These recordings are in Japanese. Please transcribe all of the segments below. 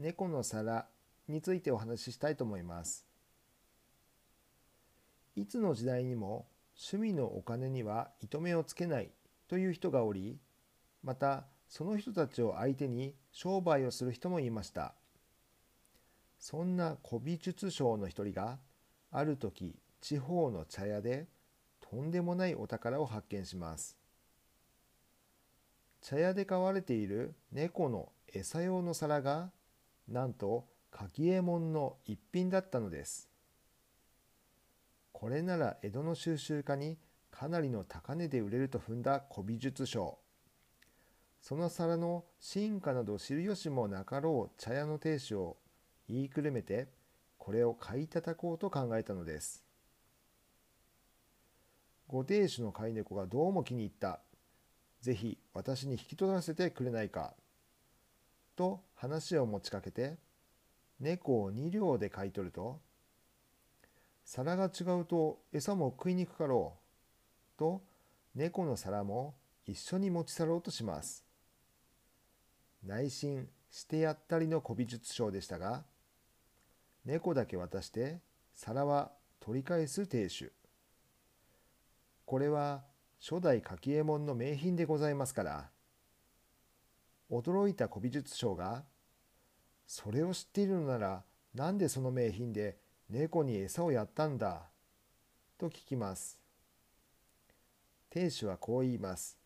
猫の皿についてお話ししたいと思います。いつの時代にも趣味のお金には糸目をつけないという人がおりまたその人たちを相手に商売をする人もいました。そんな古美術商の一人がある時地方の茶屋でとんでもないお宝を発見します。茶屋で飼われている猫の餌用の皿がなんと柿右衛門の一品だったのです。これなら江戸の収集家にかなりの高値で売れると踏んだ古美術商。その皿の進化など知る由もなかろう茶屋の亭主を言いくるめてこれを買い叩こうと考えたのです。ご亭主の飼い猫がどうも気に入った。ぜひ私に引き取らせてくれないか。と話を持ちかけて猫を2両で買い取ると皿が違うと餌も食いにくかろうと猫の皿も一緒に持ち去ろうとします。内心してやったりの古美術商でしたが猫だけ渡して皿は取り返す亭主。これは初代柿右衛門の名品でございますから驚いた古美術商がそれを知っているのならなんでその名品で猫に餌をやったんだ？と聞きます。亭主はこう言います。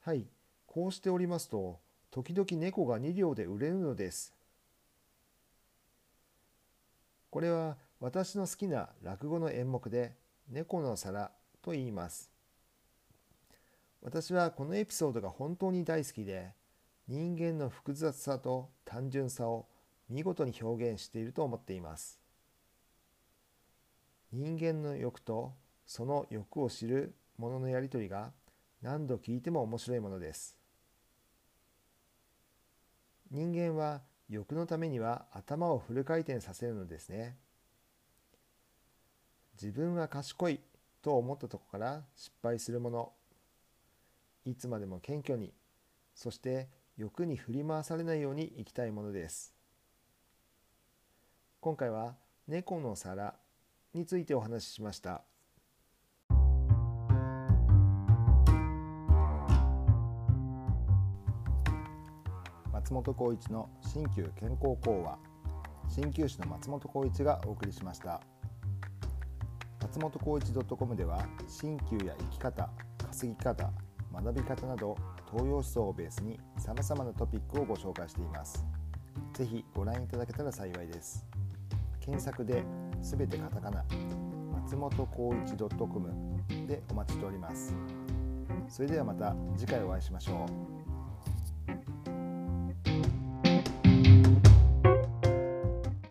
はいこうしておりますと時々猫が2両で売れるのです。これは私の好きな落語の演目で猫の皿と言います。私はこのエピソードが本当に大好きで人間の複雑さと単純さを見事に表現していると思っています。人間の欲とその欲を知る者のやりとりが何度聞いても面白いものです。人間は欲のためには頭をフル回転させるのですね。自分は賢いと思ったとこから失敗するものいつまでも謙虚にそして欲に振り回されないように生きたいものです。今回は猫の皿についてお話ししました。松本浩一の新旧健康講話鍼灸師の松本浩一がお送りしました。松本浩一 .com では鍼灸や生き方稼ぎ方学び方など東洋思想をベースにさまざまなトピックをご紹介しています。ぜひご覧いただけたら幸いです。検索で「すべてカタカナ」松本浩一 .com でお待ちしております。それではまた次回お会いしましょう。